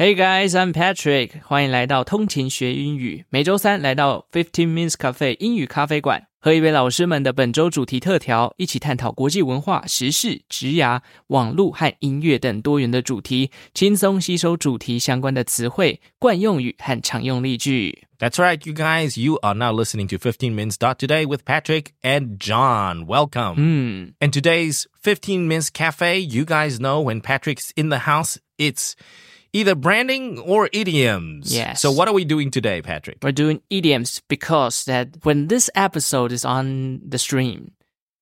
Hey guys, I'm Patrick，欢迎来到通勤学英语。每周三来到 Fifteen Minutes Cafe 英语咖啡馆，喝一杯老师们的本周主题特调，一起探讨国际文化、时事、职涯、网络和音乐等多元的主题，轻松吸收主题相关的词汇、惯用语和常用例句。 That's right, you guys. You are now listening to 15 Minutes Dot Today with Patrick and John. Welcome. 嗯， And today's 15 Minutes Cafe, you guys know when Patrick's in the house, it's either branding or idioms. Yes. So what are we doing today, Patrick? we're doing idioms because that when this episode is on the stream,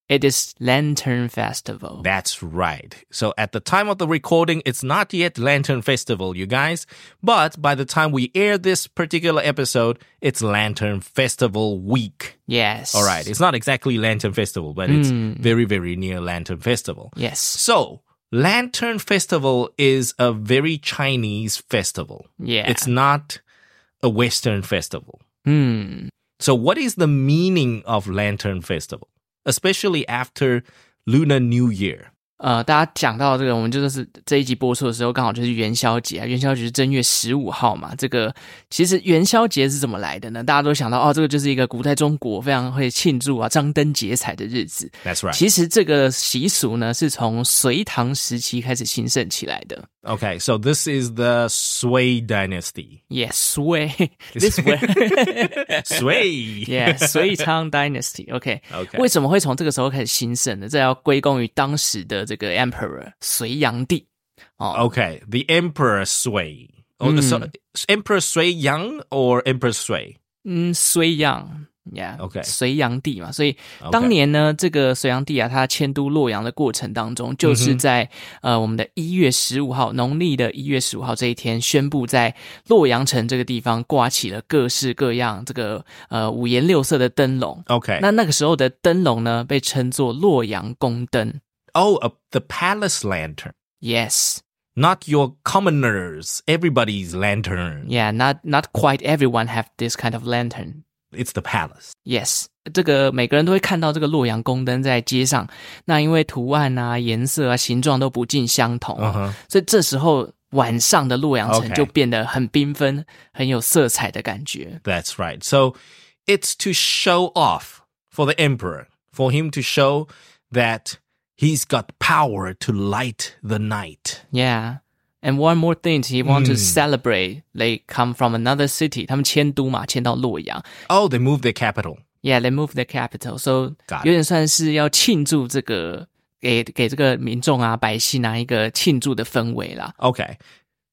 it is Lantern Festival. That's right. So at the time of the recording, it's not yet Lantern Festival, you guys. But by the time we air this particular episode, it's Lantern Festival week. yes. All right. It's not exactly Lantern Festival, but it's hmm. very, very near Lantern Festival. Yes. So, Lantern Festival is a very Chinese festival. Yeah. It's not a Western festival. Hmm. So, what is the meaning of Lantern Festival, especially after Lunar New Year? 呃，大家讲到这个，我们就是这一集播出的时候，刚好就是元宵节啊。元宵节是正月十五号嘛。这个其实元宵节是怎么来的呢？大家都想到哦，这个就是一个古代中国非常会庆祝啊、张灯结彩的日子。That's right. 其实这个习俗呢，是从隋唐时期开始兴盛起来的。Okay, so this is the Sui dynasty. Yes, Sui. This way. Sui. Yeah, Sui Tang Dynasty. OK，OK 为什么会从这个时候开始兴盛呢？这要归功于当时的这个 Emperor 隋炀帝。哦 Okay, the Emperor Sui. Oh, so, Emperor Sui Yang or Emperor Sui? 嗯，隋炀，Yeah，OK 隋炀帝嘛，所以 OK 当年呢，这个隋炀帝啊，他迁都洛阳的过程当中，就是在、呃我们的一月十五号，农历的一月十五号这一天，宣布在洛阳城这个地方挂起了各式各样这个呃五颜六色的灯笼。Okay. 那那个时候的灯笼呢，被称作洛阳宫灯。oh, uh, the palace lantern. Yes, Not your commoners, everybody's lantern. yeah, not not quite everyone have this kind of lantern. It's the palace. Yes，这个每个人都会看到这个洛阳宫灯在街上，那因为图案啊、颜色啊、形状都不尽相同啊 Uh-huh. 所以这时候晚上的洛阳城 OK 就变得很缤纷、很有色彩的感觉。 That's right. So it's to show off for the emperor, for him to show that he's got power to light the night. Yeah. And one more thing, he want to 嗯 celebrate. They come from another city. 他们迁都嘛，迁到洛阳。 Oh, they moved their capital. Yeah, they moved their capital. So Got it. 有点算是要庆祝这个，给给这个民众啊、百姓啊一个庆祝的氛围啦。 Okay.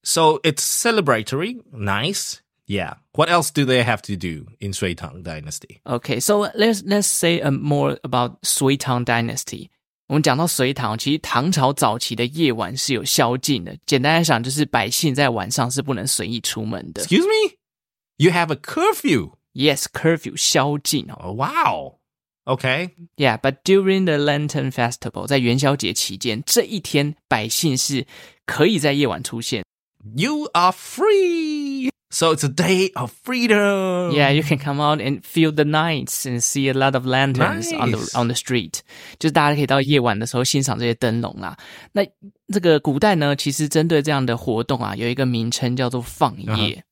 So it's celebratory. Nice. Yeah. What else do they have to do in Sui Tang dynasty? Okay, so let's let's say uh, more about 隋唐 dynasty. 我们讲到隋唐，其实唐朝早期的夜晚是有宵禁的。简单来讲，就是百姓在晚上是不能随意出门的。Excuse me? You have a curfew. Yes, curfew 宵禁哦。Oh, wow. Okay. Yeah, but during the Lantern Festival，在元宵节期间，这一天百姓是可以在夜晚出现。You are free. So it's a day of freedom. Yeah, you can come out and feel the nights and see a lot of lanterns on the Nice. on the street。就是大家可以到夜晚的时候欣赏这些灯笼啦。那这个古代呢，其实针对这样的活动啊，有一个名称叫做放夜。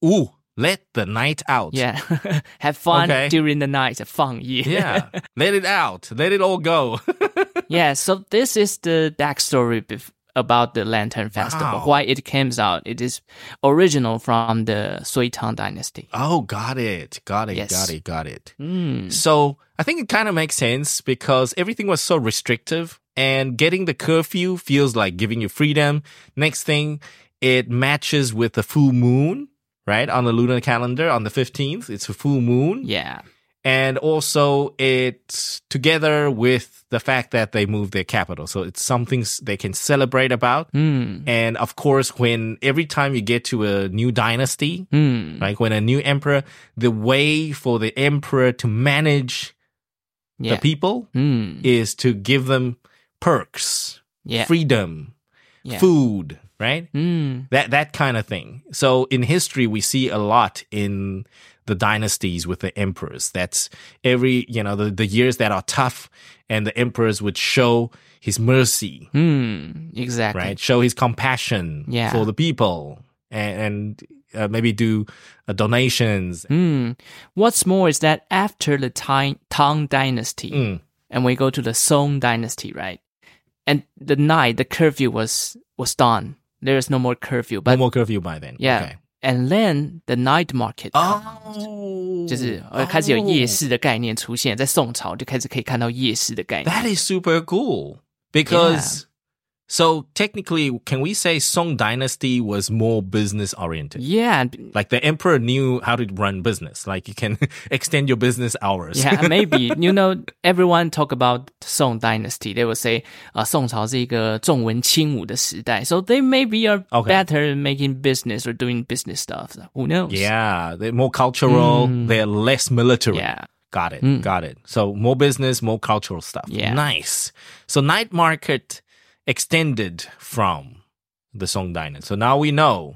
Ooh, let the night out. Yeah, have fun Okay. during the night. 放夜。 Yeah. let it out. Let it all go. yeah. So this is the backstory bef- about the Lantern Festival. Wow. Why it came out? It is original from the Sui Tang Dynasty. oh, got it. Got it. Yes. Got it. Got it. Mm. So I think it kind of makes sense because everything was so restrictive and getting the curfew feels like giving you freedom. Next thing, it matches with the full moon, right? On the lunar calendar on the 15th, it's a full moon. Yeah. And also it's together with the fact that they moved their capital. So it's something they can celebrate about. Mm. And of course, when every time you get to a new dynasty, Mm. like when a new emperor, the way for the emperor to manage Yeah. the people Mm. is to give them perks, Yeah. freedom, Yeah. food, right? Mm. That that kind of thing. So in history, we see a lot in the dynasties with the emperors. That's every you know the the years that are tough, and the emperors would show his mercy, Mm. Exactly. right? Show his compassion Yeah. for the people. and, and uh, maybe do uh, donations. Hmm. What's more is that after the Tang, Tang Dynasty, Mm. and we go to the Song Dynasty, right? And the night, the curfew was was done. There is no more curfew, No more curfew by then. yeah. Okay. And then the night market. Oh, 就是呃开始有夜市的概念出现，在宋朝就开始可以看到夜市的概念。 That is super cool because so technically, can we say Song Dynasty was more business oriented? Yeah, Like the emperor knew how to run business. Like you can extend your business hours. yeah, maybe you know everyone talk about Song Dynasty. They will say 啊、宋朝是一个重文轻武的时代，so they maybe are Okay. better making business or doing business stuff. Who knows? Yeah, they're more cultural. They're less military. Mm. Yeah. Got it. Got it. So more business, more cultural stuff. Yeah. Nice. So night market extended from the Song Dynasty. So now we know.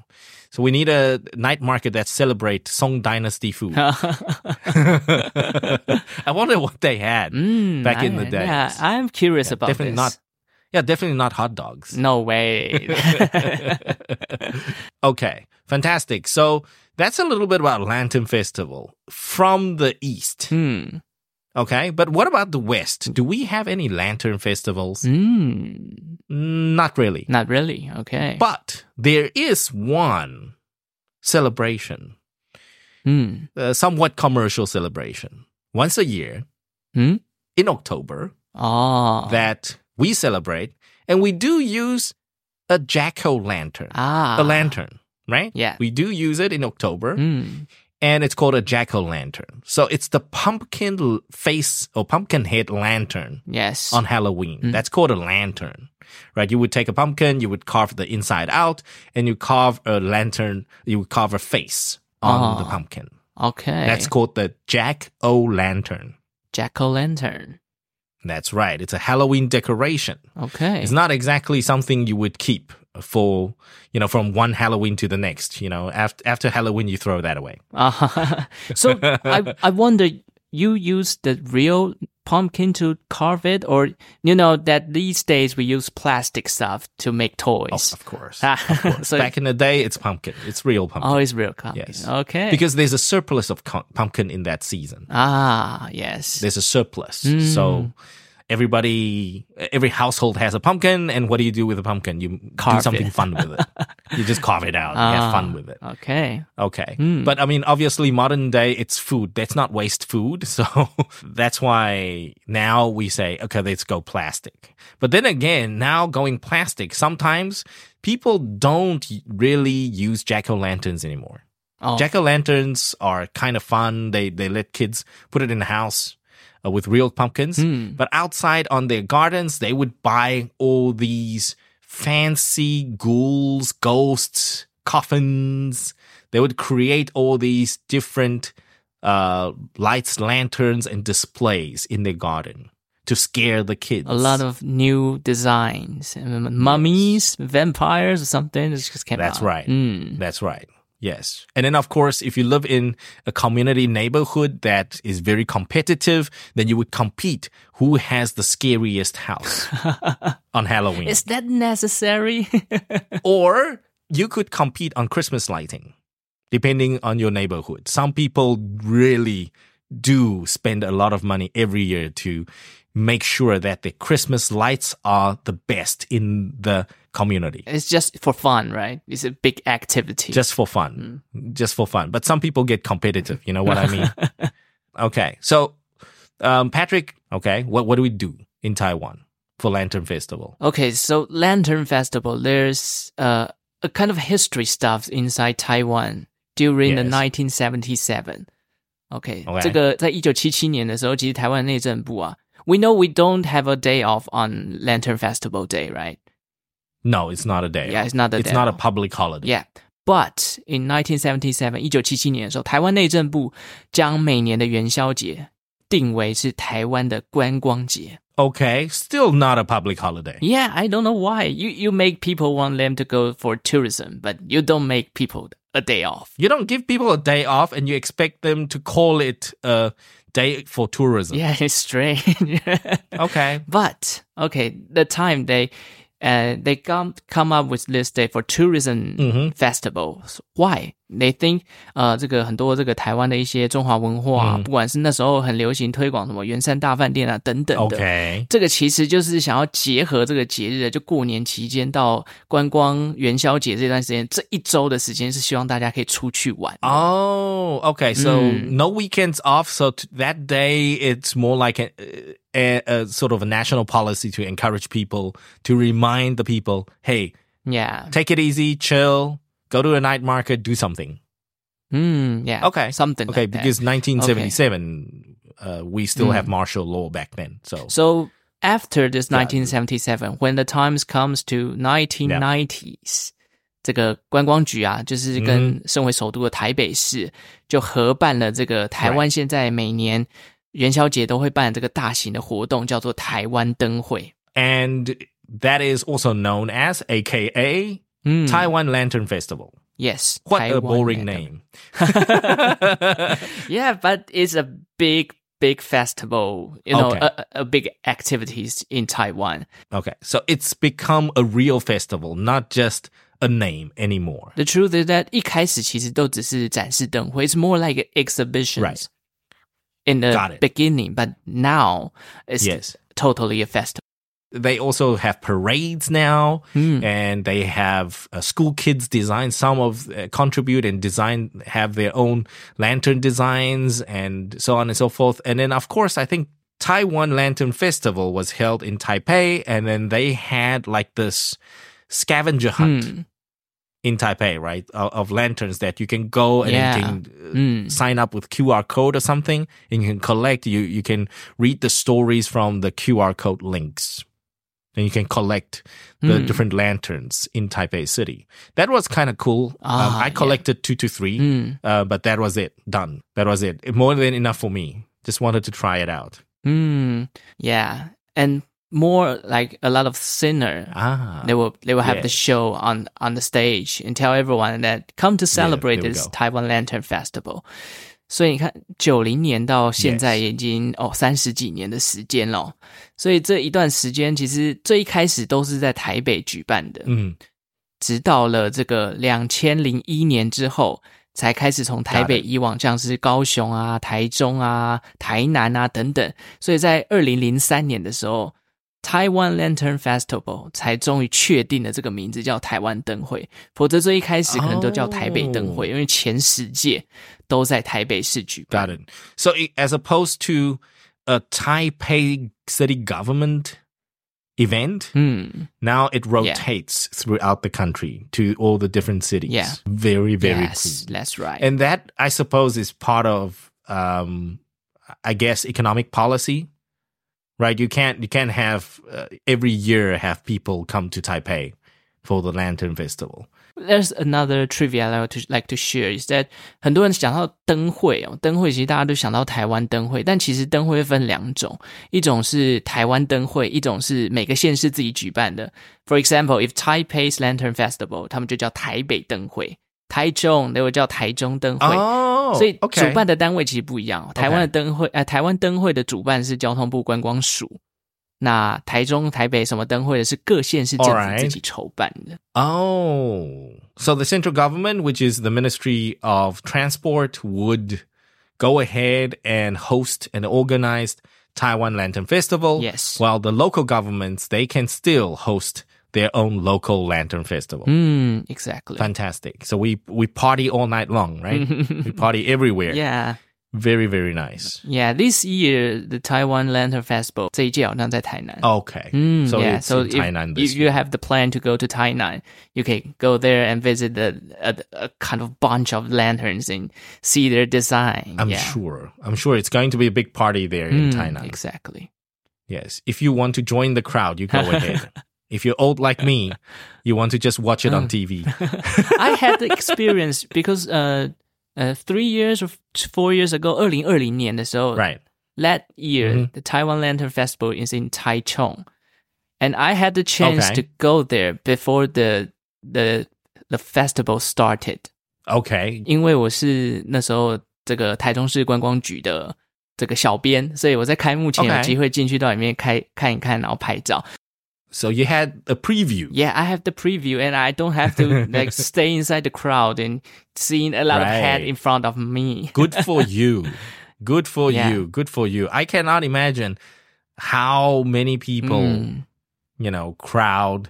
So we need a night market that celebrates Song Dynasty food. I wonder what they had back in the day. Mm, Yeah, I'm curious about definitely this. not. Yeah, definitely not hot dogs. No way. okay, fantastic. So that's a little bit about Lantern Festival from the east. hmm. Okay, but what about the west? Do we have any lantern festivals? Mm, Not really. not really. Okay. But there is one celebration, Hmm. a somewhat commercial celebration, once a year Hmm? in October Oh. that we celebrate, and we do use a jack o' lantern, ah. a lantern, right? Yeah. We do use it in October. And it's called a jack o' lantern. So it's the pumpkin face or pumpkin head lantern Yes. on Halloween. Mm. That's called a lantern, right? You would take a pumpkin, you would carve the inside out, and you carve a lantern, you would carve a face on uh-huh. the Oh. pumpkin. okay. That's called the jack o' lantern. jack o' lantern. That's right. It's a Halloween decoration. Okay. It's not exactly something you would keep for, you know, from one Halloween to the next. You know, after, after Halloween, you throw that away. Uh-huh. so I I wonder you use the real pumpkin to carve it or you know that these days we use plastic stuff to make Oh, toys. of course. so Back in the day, it's pumpkin. It's real pumpkin. oh, it's real pumpkin. Yes. Okay. Because there's a surplus of pumpkin in that season. ah, yes. There's a surplus. So everybody, every household has a pumpkin. And what do you do with a pumpkin? You do Carve something it. fun with it. you just carve it out. and have fun with it. Okay. Okay. Hmm. But I mean, obviously, modern day, it's food. That's not waste food. So that's why now we say, okay, let's go plastic. But then again, now going plastic, sometimes people don't really use jack o' lanterns anymore. Oh. Jack o' lanterns are kind of fun. They they let kids put it in the house uh, with real pumpkins. Hmm. But outside on their gardens, they would buy all these fancy ghouls, ghosts, coffins. They would create all these different uh, lights, lanterns, and displays in their garden to scare the kids. a lot of new designs, Um, mummies, vampires, or something. It just came That's out. right. Mm. That's right. Yes. And then, of course, if you live in a community neighborhood that is very competitive, then you would compete who has the scariest house on Halloween. Is that necessary? or you could compete on Christmas lighting, depending on your neighborhood. Some people really do spend a lot of money every year to make sure that the Christmas lights are the best in the community. it's just for fun, right? It's a big activity. just for fun, just for fun. But some people get competitive. You know what I mean? okay. So, um, Patrick, okay, what, what do we do in Taiwan for Lantern Festival? Okay, so Lantern Festival, there's uh, a kind of history stuff inside Taiwan during the Yes. 1977. Okay, Okay. 这个在一九七七年的时候，其实台湾内政部啊 ，we know we don't have a day off on Lantern Festival Day, right? No, it's not a day. Yeah, off. it's not a It's day not a off. public holiday. Yeah. But in 1977, 一九七七年的时候，台湾内政部将每年的元宵节定为是台湾的观光节。 Okay, still not a public holiday. Yeah, I don't know why. You you make people want them to go for tourism, but you don't make people a day off. You don't give people a day off and you expect them to call it a day for tourism. Yeah, it's strange. Okay. but okay, the time they uh, they come come up with this day for tourism Mhm. festivals. Why? They think 呃，这个很多这个台湾的一些中华文化啊，嗯不管是那时候很流行推广什么圆山大饭店啊等等的。 Okay. 这个其实就是想要结合这个节日，就过年期间到观光元宵节这段时间，这一周的时间是希望大家可以出去玩。 Oh, okay. So Mm. no weekends off. So t- that day, it's more like a, a, a sort of a national policy to encourage people to remind the people, hey, Yeah， take it easy, chill, go to a night market, do something. 嗯，Yeah， Okay. something Okay, like that. because 1977, uh, we still have martial law back then. So So after this 1977, when the times comes to 1990s，、这个观光局啊，就是跟身为首都的台北市、就合办了这个台湾现在每年元宵节都会办这个大型的活动，叫做台湾灯会。 and that is also known as AKA 嗯 Taiwan Lantern Festival. Yes, What a Taiwan boring Lantern. name. yeah, but it's a big, big festival. You know, Okay. a, a big activities in Taiwan. Okay, so it's become a real festival, not just a name anymore. The truth is that 一开始其实都只是展示灯会，it's more like exhibitions Right. in the Got it. beginning, but now it's Yes. totally a festival. They also have parades now, Hmm. and they have uh, school kids design. Some of uh, contribute and design have their own lantern designs, and so on and so forth. And then, of course, I think Taiwan Lantern Festival was held in Taipei, and then they had like this scavenger hunt. Hmm. in Taipei, right? Of, of lanterns that you can go and Yeah. you can uh, Mm. sign up with QR code or something, and you can collect. You you can read the stories from the QR code links, and you can collect the Mm. different lanterns in Taipei City. That was kind of cool. um, Ah, I yeah. collected two to three, Mm. uh, but that was it. Done. That was it. More than enough for me. Just wanted to try it out. Mm. Yeah, and more like a lot of singer. Ah, They will they will have the yes. show on on the stage and tell everyone that come to celebrate there we this go. Taiwan Lantern Festival. 所以你看，九零年到现在 Yes. 已经哦三十几年的时间了。所以这一段时间，其实最一开始都是在台北举办的， Mm. 直到了这个两千零一年之后，才开始从台北 Got it. 移往像是高雄啊、台中啊、台南啊等等。所以在二零零三年的时候 ，Taiwan Lantern Festival 才终于确定了这个名字叫台湾灯会，否则最一开始可能都叫台北灯会因为前十届都在台北市举办。 Got it. So i- as opposed to a Taipei city government event, 嗯 now it rotates throughout the country to all the different cities. Yeah. Very, very yes, cool. that's right. And that, I suppose, is part of, um, I guess, economic policy, right? You can't, you can't have uh, every year have people come to Taipei for the Lantern Festival. There's another trivia I would to like to share is that 很多人想到灯会哦，灯会其实大家都想到台湾灯会，但其实灯会会分两种，一种是台湾灯会，一种是每个县市自己举办的。For example, if Taipei's Lantern Festival，他们就叫台北灯会； 台中那会叫台中灯会。 Oh, 所以主 okay. 办的单位其实不一样哦。台湾的灯会，呃，台湾灯会的主办是交通部观光署，那台中、台北什么灯会的是各县市政府 Alright. 自己筹办的。 Oh, so the central government, which is the Ministry of Transport, would go ahead and host and organize Taiwan Lantern Festival. Yes. While the local governments, they can still host their own local lantern festival. 嗯，exactly。 Fantastic. So we we party all night long, right? we party everywhere. Yeah, Very very nice. yeah. This year the Taiwan Lantern Festival 这一届好像在台南。 Okay. 嗯 so yeah. it's So in if, Tainan if this you have the plan to go to Tainan, you can go there and visit the a, a kind of bunch of lanterns and see their design. I'm yeah. sure. I'm sure it's going to be a big party there in Mm, Tainan. Exactly. Yes. If you want to join the crowd, you go ahead. if you're old like me, you want to just watch it on TV. I had the experience because uh, uh, three years or four years ago, 二零二零年的时候 right. that year, Mhm. the Taiwan Lantern Festival is in Taichung, and I had the chance Okay. to go there before the the the festival started. Okay. 因为我是那时候这个台中市观光局的这个小编，所以我在开幕前有 Okay. 机会进去到里面开看一看，然后拍照。 So you had a preview. Yeah, I have the preview and I don't have to like stay inside the crowd and seeing a lot of head in front of me. Good for you. Good for Yeah. you. Good for you. I cannot imagine how many people, Mm. you know, crowd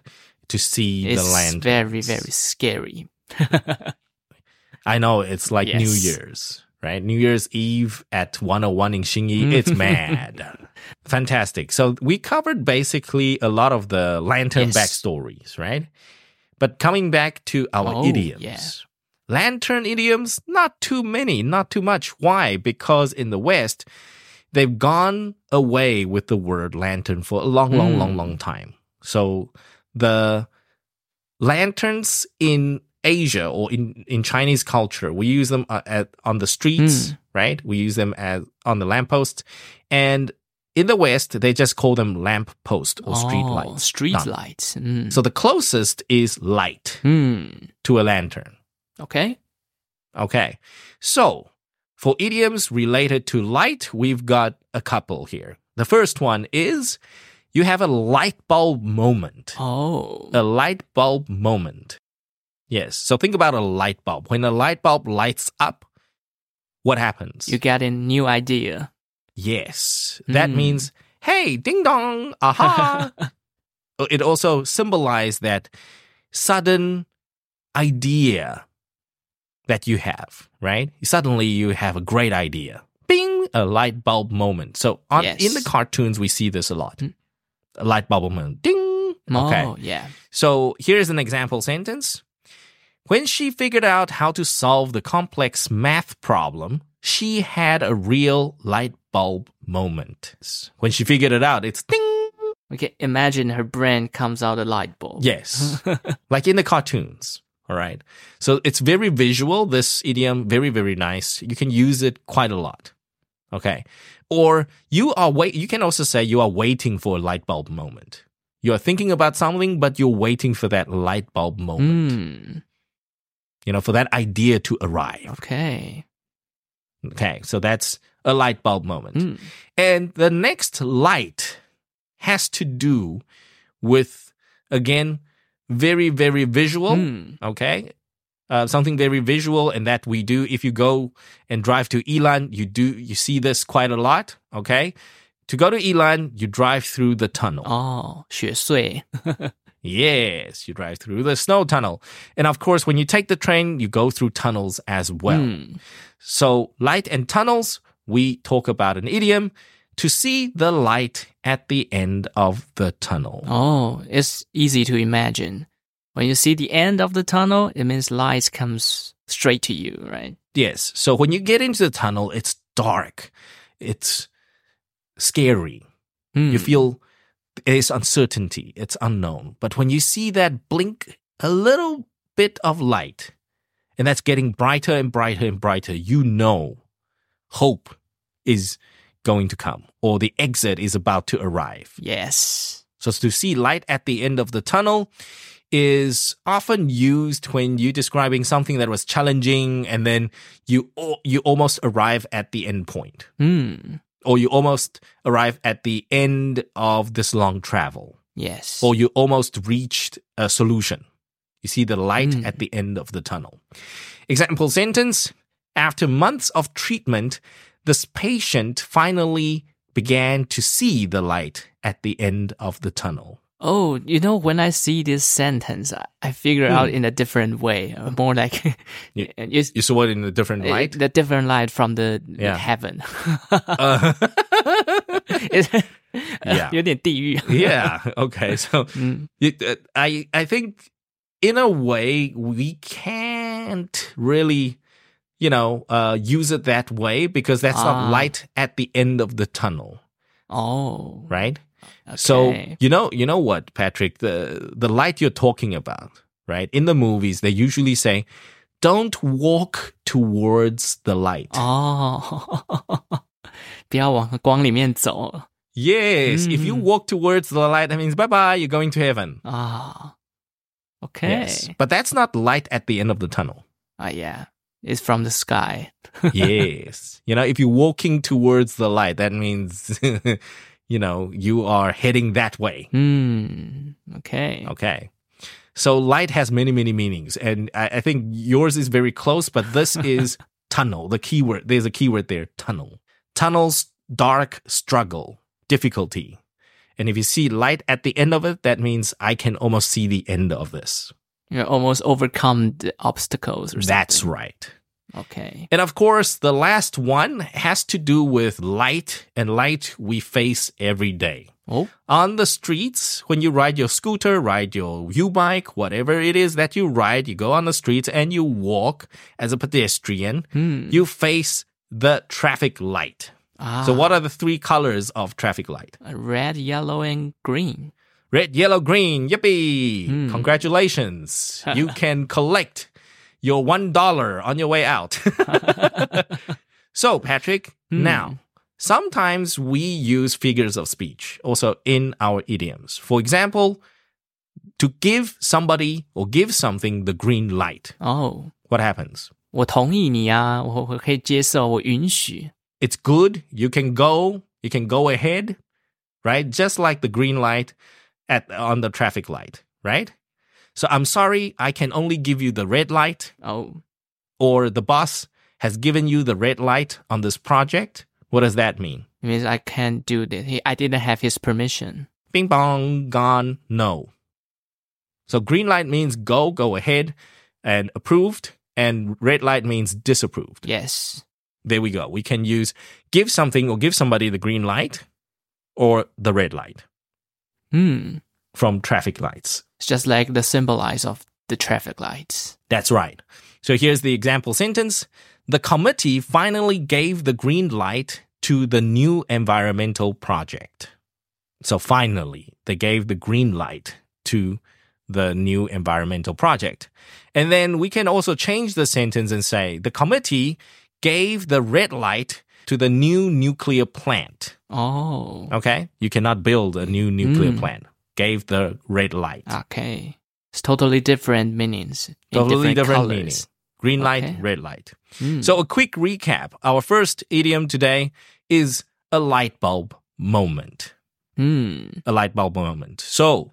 to see It's the land. very, very scary. I know it's like New Year's, right? New Year's Eve at 101 in Xinyi. It's mad. Fantastic. So we covered basically a lot of the lantern Yes. backstories, right? But coming back to our Oh, idioms. yeah. Lantern idioms, not too many, not too much. Why? Because in the West, they've gone away with the word lantern for a long, long, long, Mm. long time. So the lanterns in Asia or in, in Chinese culture, we use them uh, at, on the streets, Mm. right? We use them as on the lamppost. And in the West, they just call them lamp post or street Oh, lights. Street Done. lights. Mm. So the closest is light Hmm. to a lantern. Okay. Okay. So for idioms related to light, we've got a couple here. The first one is you have a light bulb moment. Oh. A light bulb moment. Yes. So think about a light bulb. When a light bulb lights up, what happens? You get a new idea. Yes. That Hmm. means, hey, ding dong, aha. it also symbolizes that sudden idea that you have, right? Suddenly you have a great idea. Bing, a light bulb moment. So on Yes. in the cartoons we see this a lot. Mm. A light bulb moment. Ding. Okay. Oh, yeah. So here's an example sentence. When she figured out how to solve the complex math problem, she had a real light bulb moment. When she figured it out, it's ding. Okay, imagine her brain comes out a light bulb. Yes. like in the cartoons. All right. So it's very visual, this idiom, very, very nice. You can use it quite a lot. Okay. Or you are wait you can also say you are waiting for a light bulb moment. You are thinking about something, but you're waiting for that light bulb moment. Hmm. You know, for that idea to arrive. Okay. Okay. So that's a light bulb moment. Hmm. And the next light has to do with, again, very, very visual. Hmm. Okay. Uh, something very visual and that we do if you go and drive to Yilan, you do, you see this quite a lot. Okay. To go to Yilan, you drive through the tunnel. Oh, 雪隧. Yes, you drive through the snow tunnel. And of course, when you take the train, you go through tunnels as well. Hmm. So, light and tunnels, we talk about an idiom to see the light at the end of the tunnel. Oh, it's easy to imagine. When you see the end of the tunnel, it means light comes straight to you, right? Yes. So, when you get into the tunnel, it's dark, it's scary. Hmm. You feel there's uncertainty, it's unknown. But when you see that blink a little bit of light, and that's getting brighter and brighter and brighter, you know hope is going to come or the exit is about to arrive. Yes. So to see light at the end of the tunnel is often used when you're describing something that was challenging and then you you almost arrive at the end point Hmm. Or you almost arrive at the end of this long travel Yes. or you almost reached a solution. You see the light Mm. at the end of the tunnel. Example sentence After months of treatment, this patient finally began to see the light at the end of the tunnel Oh, you know, when I see this sentence, I, I figure out in a different way, uh, more like You- you, You saw it in a different light? the different light from the Yeah. heaven. Uh, It- Yeah. 有点地狱。 yeah. Okay. So Mm. it, uh, I I think in a way we can't really you know uh, use it that way because that's Ah. not light at the end of the tunnel, Oh, right? So okay. you know you know what Patrick the the light you're talking about, right? In the movies they usually say don't walk towards the light. 哦，不要往光里面走 Yes, if you Mm. walk towards the light that means bye bye you're going to heaven. 啊。Okay. Yes. But that's not light at the end of the tunnel. Ah, yeah. It's from the sky. yes. You know, if you're walking towards the light, that means you know, you are heading that way. Hmm. Okay. Okay. So light has many, many meanings. And I, I think yours is very close, but this is tunnel. The keyword, there's a keyword there, tunnel. Tunnels, dark, struggle, difficulty. And if you see light at the end of it, that means I can almost see the end of this. You almost overcome the obstacles or something. That's right. Okay. And of course, the last one has to do with light and light we face every day. Oh. On the streets, when you ride your scooter, ride your U-bike, whatever it is that you ride, you go on the streets and you walk as a pedestrian, you face the traffic light. Ah. So what are the three colors of traffic light? Red, yellow, and green. Red, yellow, green. Yippee! Congratulations. you can collect your one dollar on your way out. so, Patrick, now, sometimes we use figures of speech also in our idioms. For example, to give somebody or give something the green light, 哦， what happens? 我同意你啊，我我可以接受，我允许。 It's good. You can go. You can go ahead, right? Just like the green light at on the traffic light, right? So I'm sorry, I can only give you the red light, 哦，or the boss has given you the red light on this project. What does that mean? it means I can't do this. He, I didn't have his permission. Bing bong, gone, no. So green light means go, go ahead, and approved, and red light means disapproved. Yes. There we go. We can use give something or give somebody the green light or the red light Hmm. from traffic lights. It's just like the symbolize of the traffic lights. That's right. So here's the example sentence. The committee finally gave the green light to the new environmental project. So finally, they gave the green light to the new environmental project. And then we can also change the sentence and say the committee gave the red light to the new nuclear plant. Oh. Okay? You cannot build a new nuclear Mm. plant. Gave the red light. Okay. It's totally different meanings. Totally different, meaning. Green light, Okay. red light. Mm. So a quick recap. Our first idiom today is a light bulb moment. Hmm. A light bulb moment. So,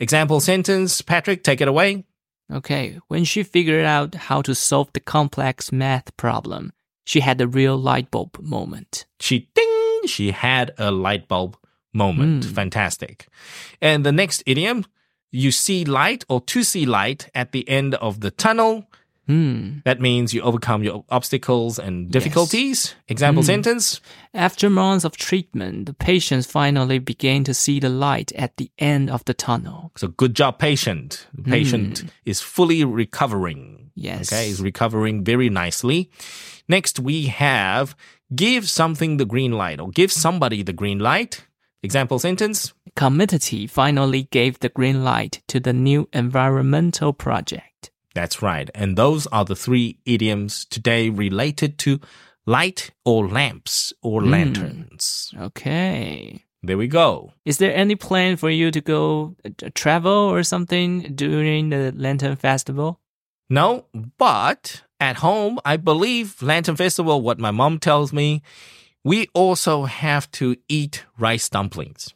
example sentence, Patrick, take it away. Okay. When she figured out how to solve the complex math problem, she had a real light bulb moment. She ding, she had a light bulb moment. Mm. Fantastic. And the next idiom, you see light or to see light at the end of the tunnel. Hmm. That means you overcome your obstacles and difficulties. Example Mm. sentence, After months of treatment, the patients finally began to see the light at the end of the tunnel. So good job, patient. The patient is fully recovering. Yes. Okay, is recovering very nicely. Next, we have give something the green light or give somebody the green light. Example sentence. Committee finally gave the green light to the new environmental project. That's right. And those are the three idioms today related to light or lamps or lanterns. Okay. There we go. Is there any plan for you to go uh, travel or something during the Lantern Festival? No, but at home, I believe Lantern Festival, what my mom tells me, we also have to eat rice dumplings.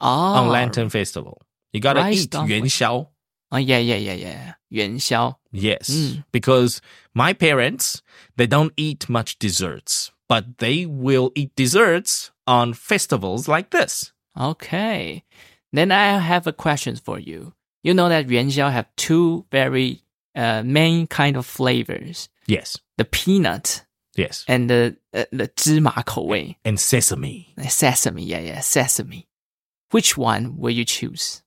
Oh, on Lantern Festival. You gotta rice eat dumpling. yuan xiao. Oh, yeah, yeah, yeah, yeah. Yuan xiao. Yes, Mm. because my parents they don't eat much desserts, but they will eat desserts on festivals like this. Okay. Then I have a question for you. You know that yuan xiao have two very uh, main kind of flavors: Yes, the peanut yes, and the uh, the 芝麻口味 and sesame. sesame. Yeah, yeah, sesame. Which one will you choose?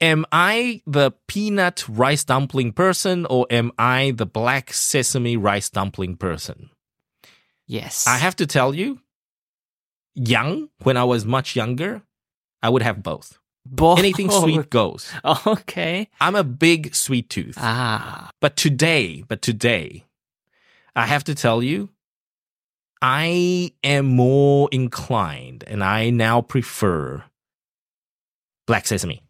Am I the peanut rice dumpling person or am I the black sesame rice dumpling person? Yes. I have to tell you, young, when I was much younger, I would have both. both. Anything sweet goes. Okay. I'm a big sweet tooth. Ah. But today, but today, I have to tell you, I am more inclined and I now prefer black sesame.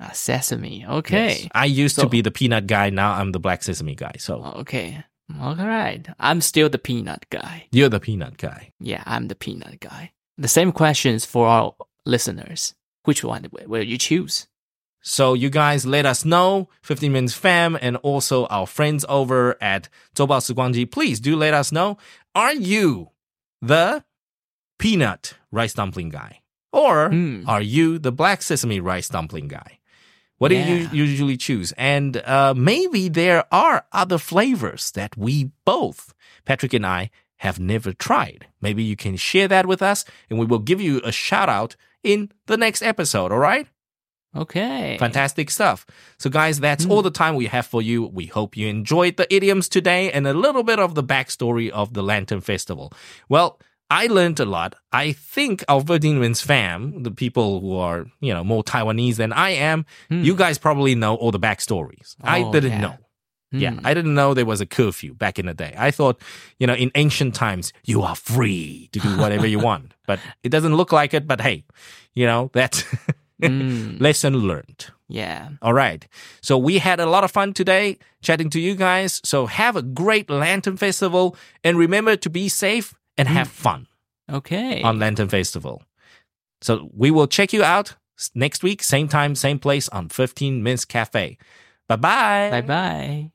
ah, sesame. Okay. Yes. I used So- to be the peanut guy. Now I'm the black sesame guy. So Okay. All right. I'm still the peanut guy. you're the peanut guy. Yeah, I'm the peanut guy. The same questions for our listeners? Which one will you choose? So you guys let us know, 15 Minutes Fam, and also our friends over at Zobao Siguangji. Please do let us know. Are you the peanut rice dumpling guy? Or mm. are you the black sesame rice dumpling guy? What yeah. do you usually choose? And uh, maybe there are other flavors that we both, Patrick and I, have never tried. Maybe you can share that with us and we will give you a shout out in the next episode, all right? Okay. Fantastic stuff. So, guys, that's all hmm. the time we have for you. We hope you enjoyed the idioms today and a little bit of the backstory of the Lantern Festival. Well, I learned a lot. I think our 15 Mins fam, the people who are, you know, more Taiwanese than I am, hmm. you guys probably know all the backstories. I Oh, didn't yeah. know. Hmm. Yeah, I didn't know there was a curfew back in the day. I thought, you know, in ancient times, you are free to do whatever you want. But it doesn't look like it. But hey, you know, that's Mm. lesson learned. Yeah. All right. So we had a lot of fun today chatting to you guys. So have a great Lantern Festival and remember to be safe and mm. have fun Okay. on Lantern Festival. So we will check you out next week, same time, same place on 15 Minutes Cafe. Bye bye. Bye bye.